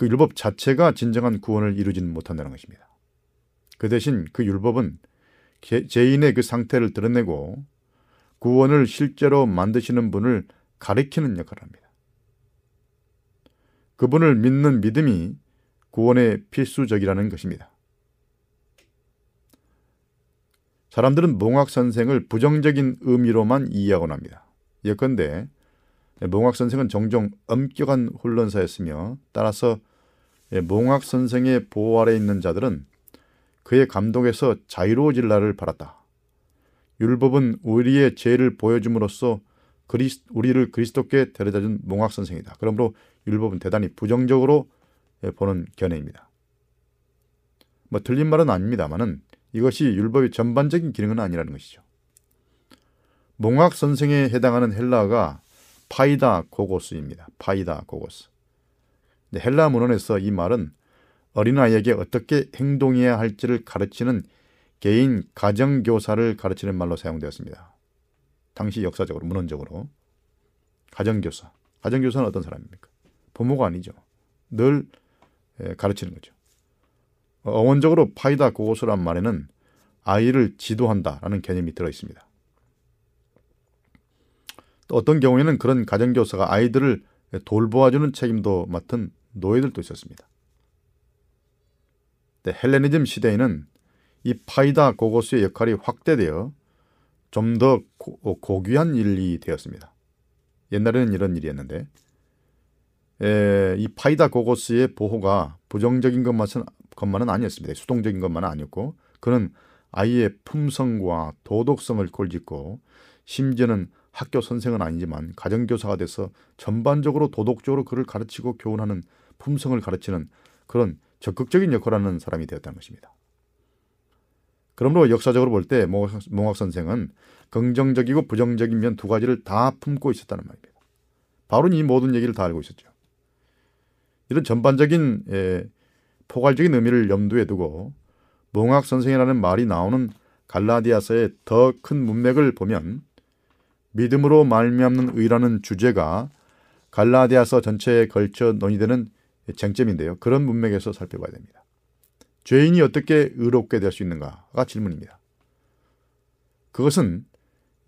그 율법 자체가 진정한 구원을 이루지는 못한다는 것입니다. 그 대신 그 율법은 죄인의 그 상태를 드러내고 구원을 실제로 만드시는 분을 가리키는 역할을 합니다. 그분을 믿는 믿음이 구원의 필수적이라는 것입니다. 사람들은 몽학 선생을 부정적인 의미로만 이해하곤 합니다. 예컨대 예, 몽학 선생은 종종 엄격한 훈련사였으며 따라서 예, 몽학 선생의 보호 아래 있는 자들은 그의 감독에서 자유로워질 날을 바랐다. 율법은 우리의 죄를 보여줌으로써 그리스, 우리를 그리스도께 데려다준 몽학 선생이다. 그러므로 율법은 대단히 부정적으로 예, 보는 견해입니다. 뭐 틀린 말은 아닙니다만은 이것이 율법의 전반적인 기능은 아니라는 것이죠. 몽학 선생에 해당하는 헬라어가 파이다 고고스입니다. 파이다 고고스. 헬라 문헌에서 이 말은 어린아이에게 어떻게 행동해야 할지를 가르치는 개인 가정교사를 가르치는 말로 사용되었습니다. 당시 역사적으로 문헌적으로 가정교사. 가정교사는 어떤 사람입니까? 부모가 아니죠. 늘 가르치는 거죠. 어원적으로 파이다 고고스란 말에는 아이를 지도한다라는 개념이 들어 있습니다. 또 어떤 경우에는 그런 가정교사가 아이들을 돌보아주는 책임도 맡은 노예들도 있었습니다. 네, 헬레니즘 시대에는 이 파이다 고고스의 역할이 확대되어 좀 더 고귀한 일이 되었습니다. 옛날에는 이런 일이었는데 에, 이 파이다 고고스의 보호가 부정적인 것만은, 것만은 아니었습니다. 수동적인 것만은 아니었고 그는 아이의 품성과 도덕성을 골짓고 심지어는 학교 선생은 아니지만 가정교사가 돼서 전반적으로 도덕적으로 그를 가르치고 교훈하는 품성을 가르치는 그런 적극적인 역할을 하는 사람이 되었다는 것입니다. 그러므로 역사적으로 볼 때 몽학 선생은 긍정적이고 부정적인 면 두 가지를 다 품고 있었다는 말입니다. 바울은 이 모든 얘기를 다 알고 있었죠. 이런 전반적인 예, 포괄적인 의미를 염두에 두고 몽학 선생이라는 말이 나오는 갈라디아서의 더 큰 문맥을 보면 믿음으로 말미암는 의라는 주제가 갈라디아서 전체에 걸쳐 논의되는 쟁점인데요. 그런 문맥에서 살펴봐야 됩니다. 죄인이 어떻게 의롭게 될 수 있는가가 질문입니다. 그것은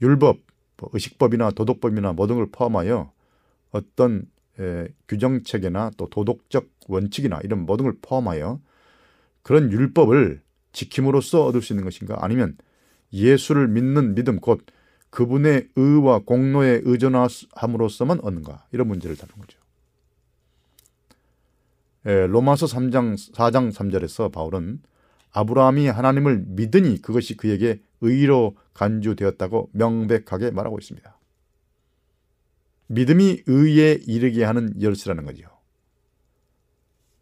율법, 뭐 의식법이나 도덕법이나 모든 걸 포함하여 어떤 에, 규정 체계나 또 도덕적 원칙이나 이런 모든 걸 포함하여 그런 율법을 지킴으로써 얻을 수 있는 것인가 아니면 예수를 믿는 믿음 곧 그분의 의와 공로에 의존함으로써만 얻는가 이런 문제를 다룬 거죠. 예, 로마서 3장 4장 3절에서 바울은 아브라함이 하나님을 믿으니 그것이 그에게 의로 간주되었다고 명백하게 말하고 있습니다. 믿음이 의에 이르게 하는 열쇠라는 거죠.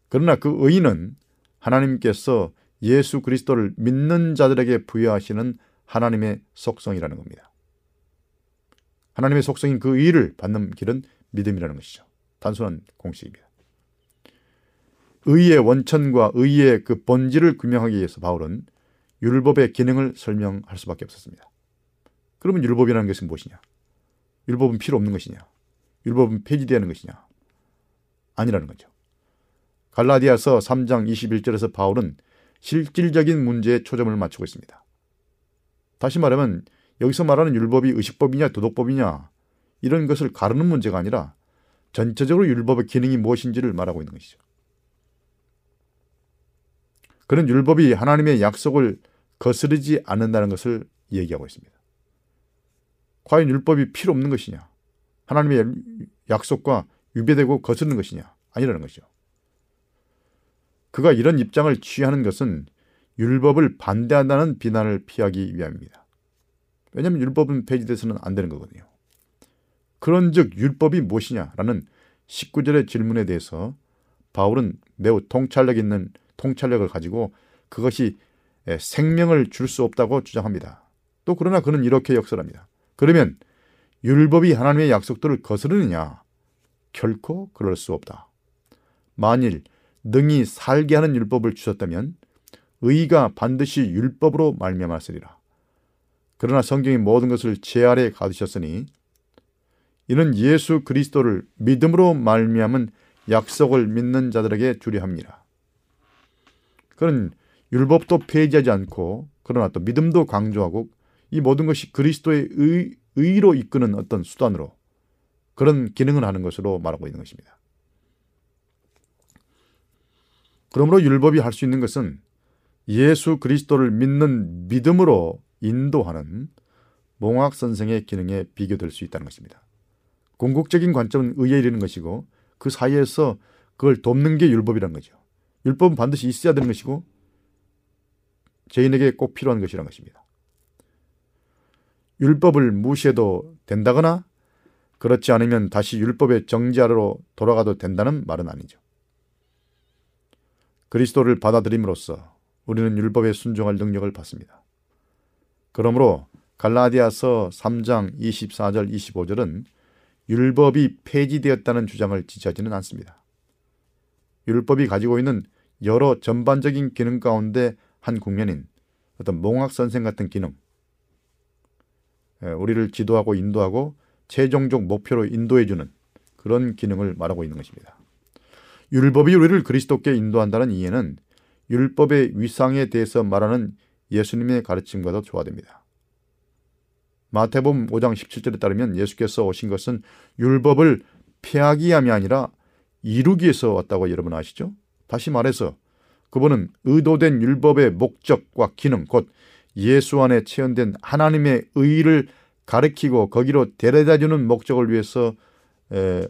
그러나 그 의는 하나님께서 예수 그리스도를 믿는 자들에게 부여하시는 하나님의 속성이라는 겁니다. 하나님의 속성인 그 의를 받는 길은 믿음이라는 것이죠. 단순한 공식입니다. 의의 원천과 의의 그 본질을 규명하기 위해서 바울은 율법의 기능을 설명할 수밖에 없었습니다. 그러면 율법이라는 것은 무엇이냐? 율법은 필요 없는 것이냐? 율법은 폐지되는 것이냐? 아니라는 거죠. 갈라디아서 3장 21절에서 바울은 실질적인 문제에 초점을 맞추고 있습니다. 다시 말하면 여기서 말하는 율법이 의식법이냐 도덕법이냐 이런 것을 가르는 문제가 아니라 전체적으로 율법의 기능이 무엇인지를 말하고 있는 것이죠. 그런 율법이 하나님의 약속을 거스르지 않는다는 것을 얘기하고 있습니다. 과연 율법이 필요 없는 것이냐? 하나님의 약속과 유배되고 거스르는 것이냐? 아니라는 것이죠. 그가 이런 입장을 취하는 것은 율법을 반대한다는 비난을 피하기 위함입니다. 왜냐하면 율법은 폐지돼서는 안 되는 거거든요. 그런즉 율법이 무엇이냐라는 19절의 질문에 대해서 바울은 매우 통찰력 있는 통찰력을 가지고 그것이 생명을 줄 수 없다고 주장합니다. 또 그러나 그는 이렇게 역설합니다. 그러면 율법이 하나님의 약속들을 거스르느냐? 결코 그럴 수 없다. 만일 능히 살게 하는 율법을 주셨다면 의가 반드시 율법으로 말미암았으리라. 그러나 성경이 모든 것을 제 아래 가두셨으니 이는 예수 그리스도를 믿음으로 말미암은 약속을 믿는 자들에게 주려 합니다. 그는 율법도 폐지하지 않고 그러나 또 믿음도 강조하고 이 모든 것이 그리스도의 의, 의로 이끄는 어떤 수단으로 그런 기능을 하는 것으로 말하고 있는 것입니다. 그러므로 율법이 할 수 있는 것은 예수 그리스도를 믿는 믿음으로 인도하는 몽학 선생의 기능에 비교될 수 있다는 것입니다. 궁극적인 관점은 의에 이르는 것이고 그 사이에서 그걸 돕는 게 율법이라는 거죠. 율법은 반드시 있어야 되는 것이고 죄인에게 꼭 필요한 것이라는 것입니다. 율법을 무시해도 된다거나 그렇지 않으면 다시 율법의 정지하러 돌아가도 된다는 말은 아니죠. 그리스도를 받아들임으로써 우리는 율법에 순종할 능력을 받습니다. 그러므로 갈라디아서 3장 24절 25절은 율법이 폐지되었다는 주장을 지지하지는 않습니다. 율법이 가지고 있는 여러 전반적인 기능 가운데 한 국면인 어떤 몽학 선생 같은 기능, 우리를 지도하고 인도하고 최종적 목표로 인도해 주는 그런 기능을 말하고 있는 것입니다. 율법이 우리를 그리스도께 인도한다는 이해는 율법의 위상에 대해서 말하는 예수님의 가르침과도 조화됩니다. 마태복음 5장 17절에 따르면 예수께서 오신 것은 율법을 폐하기 위함이 아니라 이루기 위해서 왔다고 여러분 아시죠? 다시 말해서 그분은 의도된 율법의 목적과 기능 곧 예수 안에 체현된 하나님의 의를 가르키고 거기로 데려다주는 목적을 위해서 에,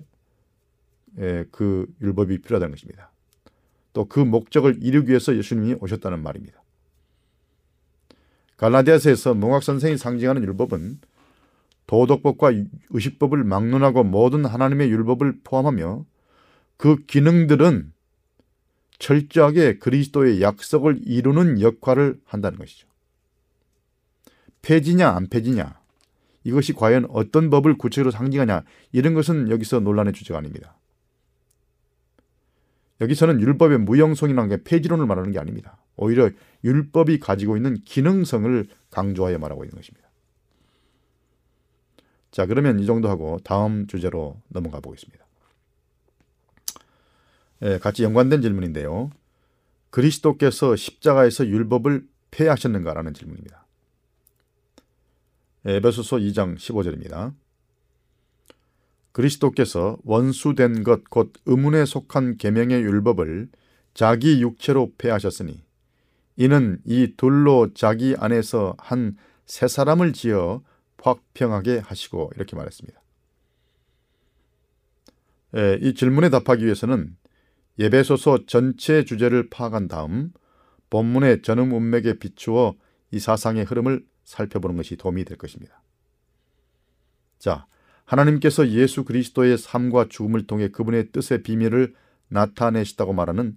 에, 그 율법이 필요하다는 것입니다. 또 그 목적을 이루기 위해서 예수님이 오셨다는 말입니다. 갈라디아서에서 몽학 선생이 상징하는 율법은 도덕법과 의식법을 막론하고 모든 하나님의 율법을 포함하며 그 기능들은 철저하게 그리스도의 약속을 이루는 역할을 한다는 것이죠. 폐지냐 안 폐지냐 이것이 과연 어떤 법을 구체적으로 상징하냐 이런 것은 여기서 논란의 주제가 아닙니다. 여기서는 율법의 무용성이라는 게 폐지론을 말하는 게 아닙니다. 오히려 율법이 가지고 있는 기능성을 강조하여 말하고 있는 것입니다. 자, 그러면 이 정도 하고 다음 주제로 넘어가 보겠습니다. 예, 같이 연관된 질문인데요. 그리스도께서 십자가에서 율법을 폐하셨는가라는 질문입니다. 에베소서 2장 15절입니다. 그리스도께서 원수된 것 곧 의문에 속한 계명의 율법을 자기 육체로 폐하셨으니 이는 이 둘로 자기 안에서 한새 사람을 지어 확평하게 하시고 이렇게 말했습니다. 예, 이 질문에 답하기 위해서는 예배소서 전체 주제를 파악한 다음 본문의 전음 운맥에 비추어 이 사상의 흐름을 살펴보는 것이 도움이 될 것입니다. 자, 하나님께서 예수 그리스도의 삶과 죽음을 통해 그분의 뜻의 비밀을 나타내시다고 말하는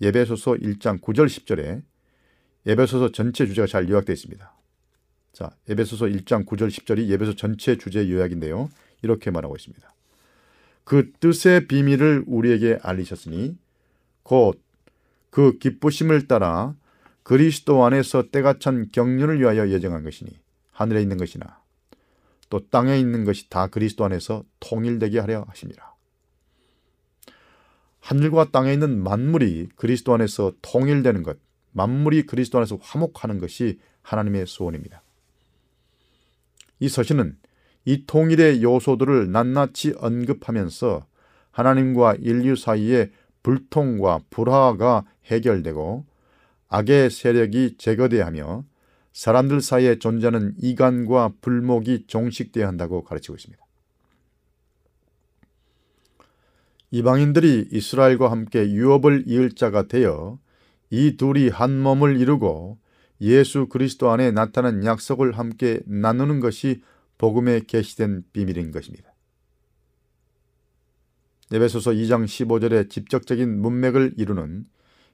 예배소서 1장 9절 10절에 예배소서 전체 주제가 잘 요약되어 있습니다. 자, 예배소서 1장 9절 10절이 예배소 전체 주제 요약인데요. 이렇게 말하고 있습니다. 그 뜻의 비밀을 우리에게 알리셨으니 곧 그 기쁘심을 따라 그리스도 안에서 때가 찬 경륜을 위하여 예정한 것이니 하늘에 있는 것이나 또 땅에 있는 것이 다 그리스도 안에서 통일되게 하려 하십니다. 하늘과 땅에 있는 만물이 그리스도 안에서 통일되는 것, 만물이 그리스도 안에서 화목하는 것이 하나님의 소원입니다. 이 서신은 이 통일의 요소들을 낱낱이 언급하면서 하나님과 인류 사이의 불통과 불화가 해결되고 악의 세력이 제거돼야 하며 사람들 사이에 존재하는 이간과 불목이 종식되어야 한다고 가르치고 있습니다. 이방인들이 이스라엘과 함께 유업을 이을 자가 되어 이 둘이 한 몸을 이루고 예수 그리스도 안에 나타난 약속을 함께 나누는 것이 복음에 계시된 비밀인 것입니다. 에베소서 2장 15절의 직접적인 문맥을 이루는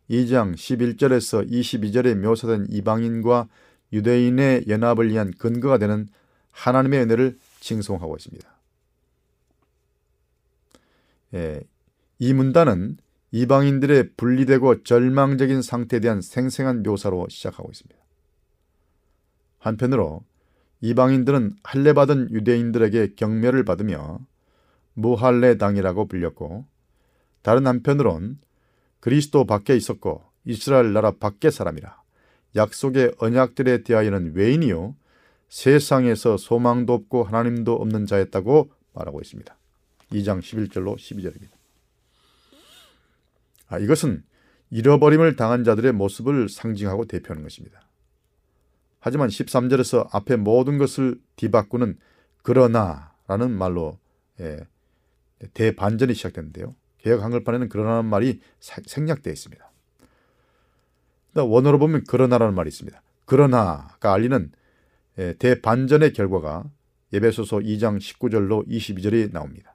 2장 11절에서 22절에 묘사된 이방인과 유대인의 연합을 위한 근거가 되는 하나님의 은혜를 칭송하고 있습니다. 예, 이 문단은 이방인들의 분리되고 절망적인 상태에 대한 생생한 묘사로 시작하고 있습니다. 한편으로 이방인들은 할례받은 유대인들에게 경멸을 받으며 무할례 당이라고 불렸고 다른 한편으론 그리스도 밖에 있었고 이스라엘 나라 밖의 사람이라 약속의 언약들에 대하여는 외인이요 세상에서 소망도 없고 하나님도 없는 자였다고 말하고 있습니다. 2장 11절로 12절입니다. 아, 이것은 잃어버림을 당한 자들의 모습을 상징하고 대표하는 것입니다. 하지만 13절에서 앞에 모든 것을 뒤바꾸는 그러나라는 말로 예, 대반전이 시작됐는데요. 개혁 한글판에는 그러나라는 말이 생략되어 있습니다. 원어로 보면 그러나라는 말이 있습니다. 그러나가 알리는 예, 대반전의 결과가 예배소서 2장 19절로 22절이 나옵니다.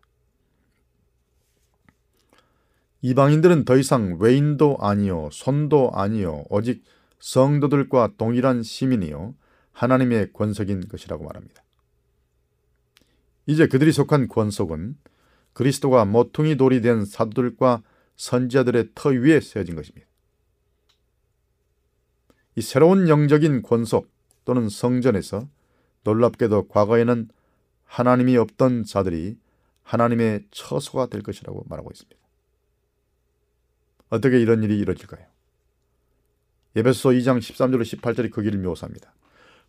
이방인들은 더 이상 외인도 아니요 손도 아니요 오직 성도들과 동일한 시민이요 하나님의 권속인 것이라고 말합니다. 이제 그들이 속한 권속은 그리스도가 모퉁이 돌이 된 사도들과 선지자들의 터 위에 세워진 것입니다. 이 새로운 영적인 권속 또는 성전에서 놀랍게도 과거에는 하나님이 없던 자들이 하나님의 처소가 될 것이라고 말하고 있습니다. 어떻게 이런 일이 이루어질까요? 예배소 2장 13절로 18절이 그 길을 묘사합니다.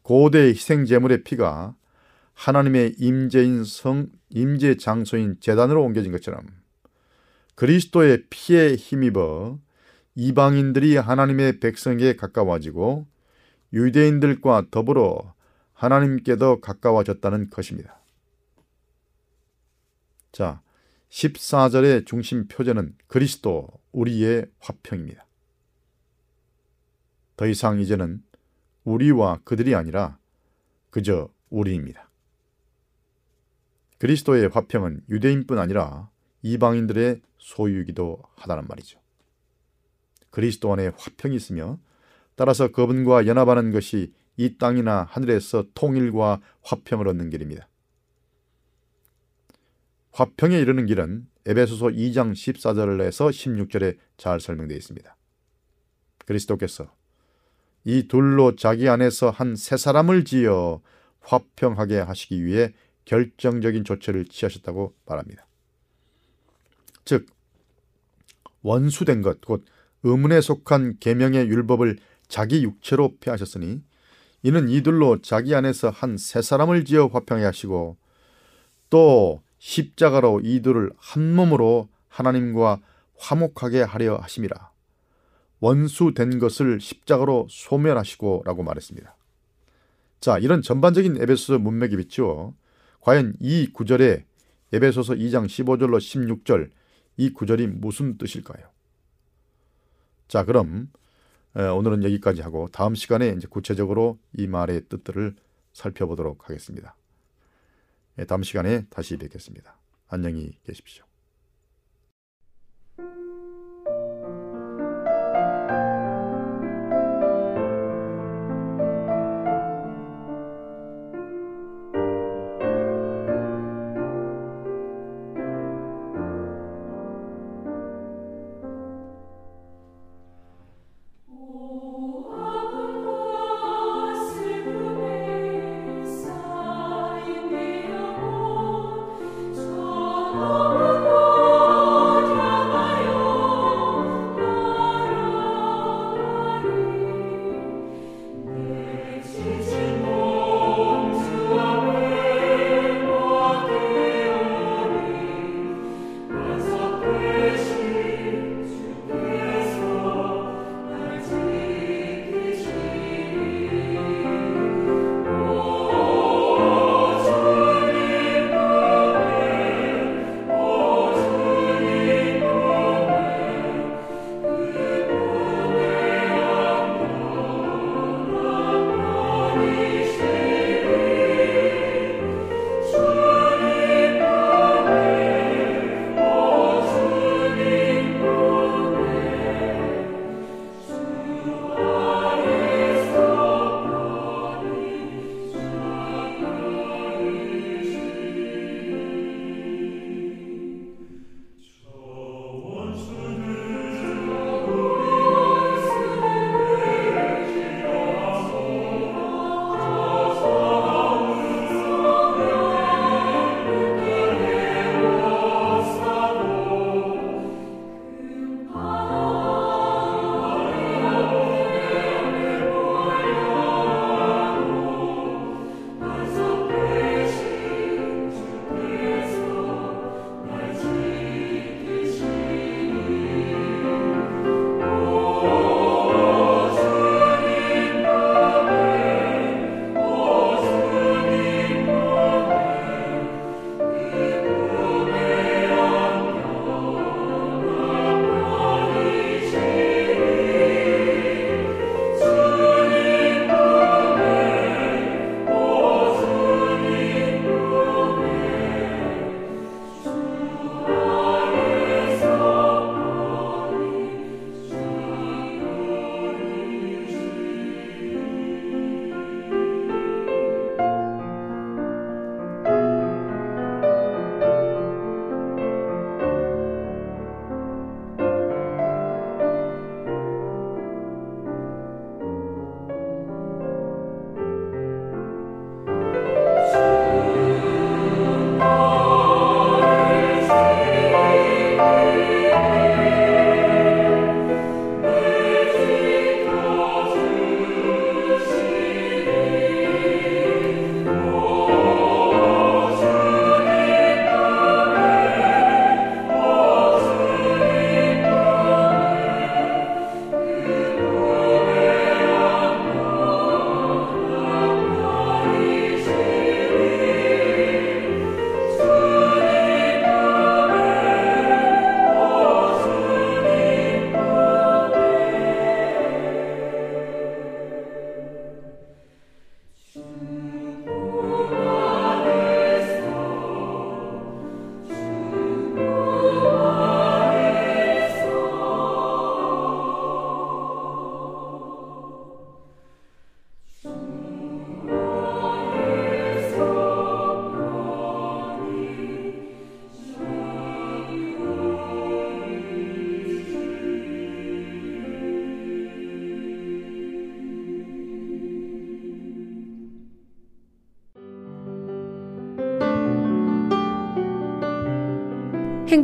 고대의 희생 제물의 피가 하나님의 임재인 성 임재 장소인 제단으로 옮겨진 것처럼 그리스도의 피에 힘입어 이방인들이 하나님의 백성에 가까워지고 유대인들과 더불어 하나님께 더 가까워졌다는 것입니다. 자, 14절의 중심 표제는 그리스도 우리의 화평입니다. 더 이상 이제는 우리와 그들이 아니라 그저 우리입니다. 그리스도의 화평은 유대인뿐 아니라 이방인들의 소유이기도 하다는 말이죠. 그리스도 안에 화평이 있으며 따라서 그분과 연합하는 것이 이 땅이나 하늘에서 통일과 화평을 얻는 길입니다. 화평에 이르는 길은 에베소서 2장 14절에서 16절에 잘 설명되어 있습니다. 그리스도께서 이 둘로 자기 안에서 한 세 사람을 지어 화평하게 하시기 위해 결정적인 조처를 취하셨다고 말합니다. 즉 원수된 것, 곧 의문에 속한 계명의 율법을 자기 육체로 폐하셨으니 이는 이들로 자기 안에서 한 세 사람을 지어 화평해 하시고 또 십자가로 이들을 한 몸으로 하나님과 화목하게 하려 하심이라. 원수된 것을 십자가로 소멸하시고라고 말했습니다. 자, 이런 전반적인 에베소서 문맥이 비추어 과연 이 구절에 에베소서 2장 15절로 16절 이 구절이 무슨 뜻일까요? 자, 그럼 오늘은 여기까지 하고 다음 시간에 이제 구체적으로 이 말의 뜻들을 살펴보도록 하겠습니다. 다음 시간에 다시 뵙겠습니다. 안녕히 계십시오.